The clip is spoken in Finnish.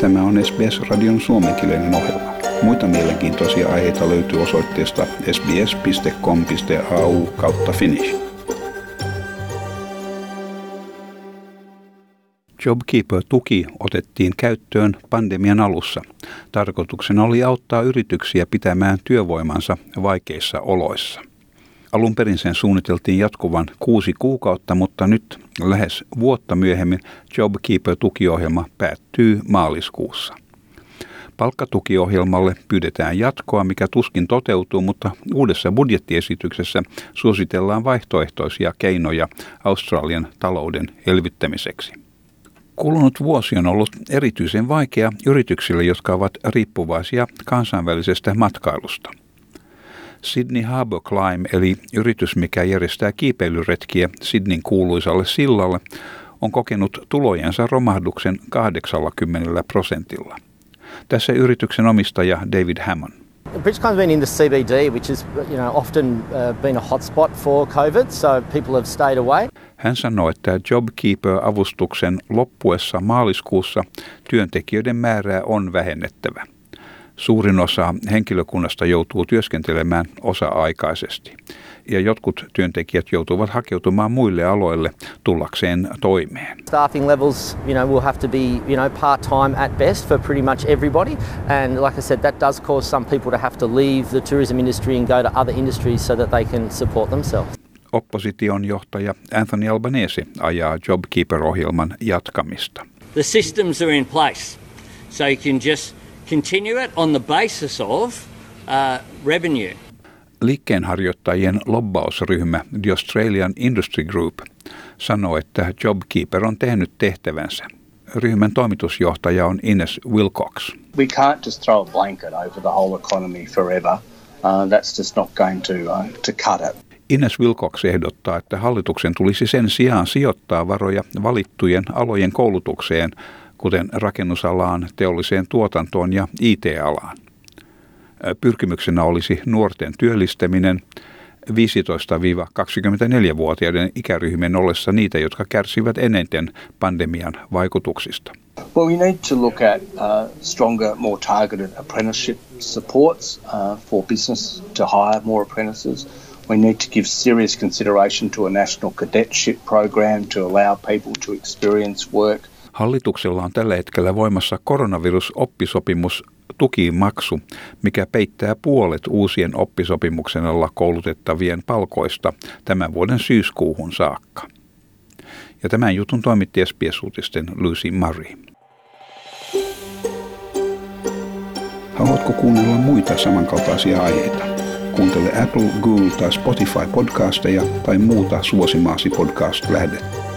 Tämä on SBS-radion suomenkielinen ohjelma. Muita mielenkiintoisia aiheita löytyy osoitteesta sbs.com.au kautta finnish. JobKeeper-tuki otettiin käyttöön pandemian alussa. Tarkoituksena oli auttaa yrityksiä pitämään työvoimansa vaikeissa oloissa. Alun perin sen suunniteltiin jatkuvan kuusi kuukautta, mutta nyt lähes vuotta myöhemmin JobKeeper-tukiohjelma päättyy maaliskuussa. Palkkatukiohjelmalle pyydetään jatkoa, mikä tuskin toteutuu, mutta uudessa budjettiesityksessä suositellaan vaihtoehtoisia keinoja Australian talouden elvyttämiseksi. Kulunut vuosi on ollut erityisen vaikea yrityksille, jotka ovat riippuvaisia kansainvälisestä matkailusta. Sydney Harbour Climb, eli yritys, mikä järjestää kiipeilyretkiä Sydneyn kuuluisalle sillalle, on kokenut tulojensa romahduksen 80 prosentilla. Tässä yrityksen omistaja David Hammond. Bridgecome's been in the CBD, which has you know, often uh, been a hotspot for COVID, so people have stayed away. Hän sanoi, että JobKeeper-avustuksen loppuessa maaliskuussa työntekijöiden määrää on vähennettävä. Suurin osa henkilökunnasta joutuu työskentelemään osa-aikaisesti ja jotkut työntekijät joutuvat hakeutumaan muille aloille tullakseen toimeen. Staffing levels, you know, will have to be, you know, part-time at best for pretty much everybody. And like I said, that does cause some people to have to leave the tourism industry and go to other industries so that they can support themselves. Opposition johtaja Anthony Albanese ajaa JobKeeper-ohjelman jatkamista. The systems are in place, so you can just continue it on the basis of uh, revenue. Liikkeenharjoittajien lobbausryhmä The Australian Industry Group sanoo, että JobKeeper on tehnyt tehtävänsä. Ryhmän toimitusjohtaja on Ines Wilcox. We can't just throw a blanket over the whole economy forever. Uh, that's just not going to, uh, to cut it. Ines Wilcox ehdottaa, että hallituksen tulisi sen sijaan sijoittaa varoja valittujen alojen koulutukseen, kuten rakennusalaan, teolliseen tuotantoon ja IT-alaan. Pyrkimyksenä olisi nuorten työllistäminen 15-24-vuotiaiden ikäryhmien ollessa niitä, jotka kärsivät eniten pandemian vaikutuksista. Well, we need to look at uh, stronger, more targeted apprenticeship supports uh, for business to hire more apprentices. We need to give serious consideration to a national cadetship program to allow people to experience work. Hallituksella on tällä hetkellä voimassa koronavirusoppisopimus tukimaksu, mikä peittää puolet uusien oppisopimuksen alla koulutettavien palkoista tämän vuoden syyskuuhun saakka. Ja tämän jutun toimitti SBS-uutisten Lucy Murray. Haluatko kuunnella muita samankaltaisia aiheita? Kuuntele Apple, Google tai Spotify podcasteja tai muuta suosimaasi podcast-lähdettä.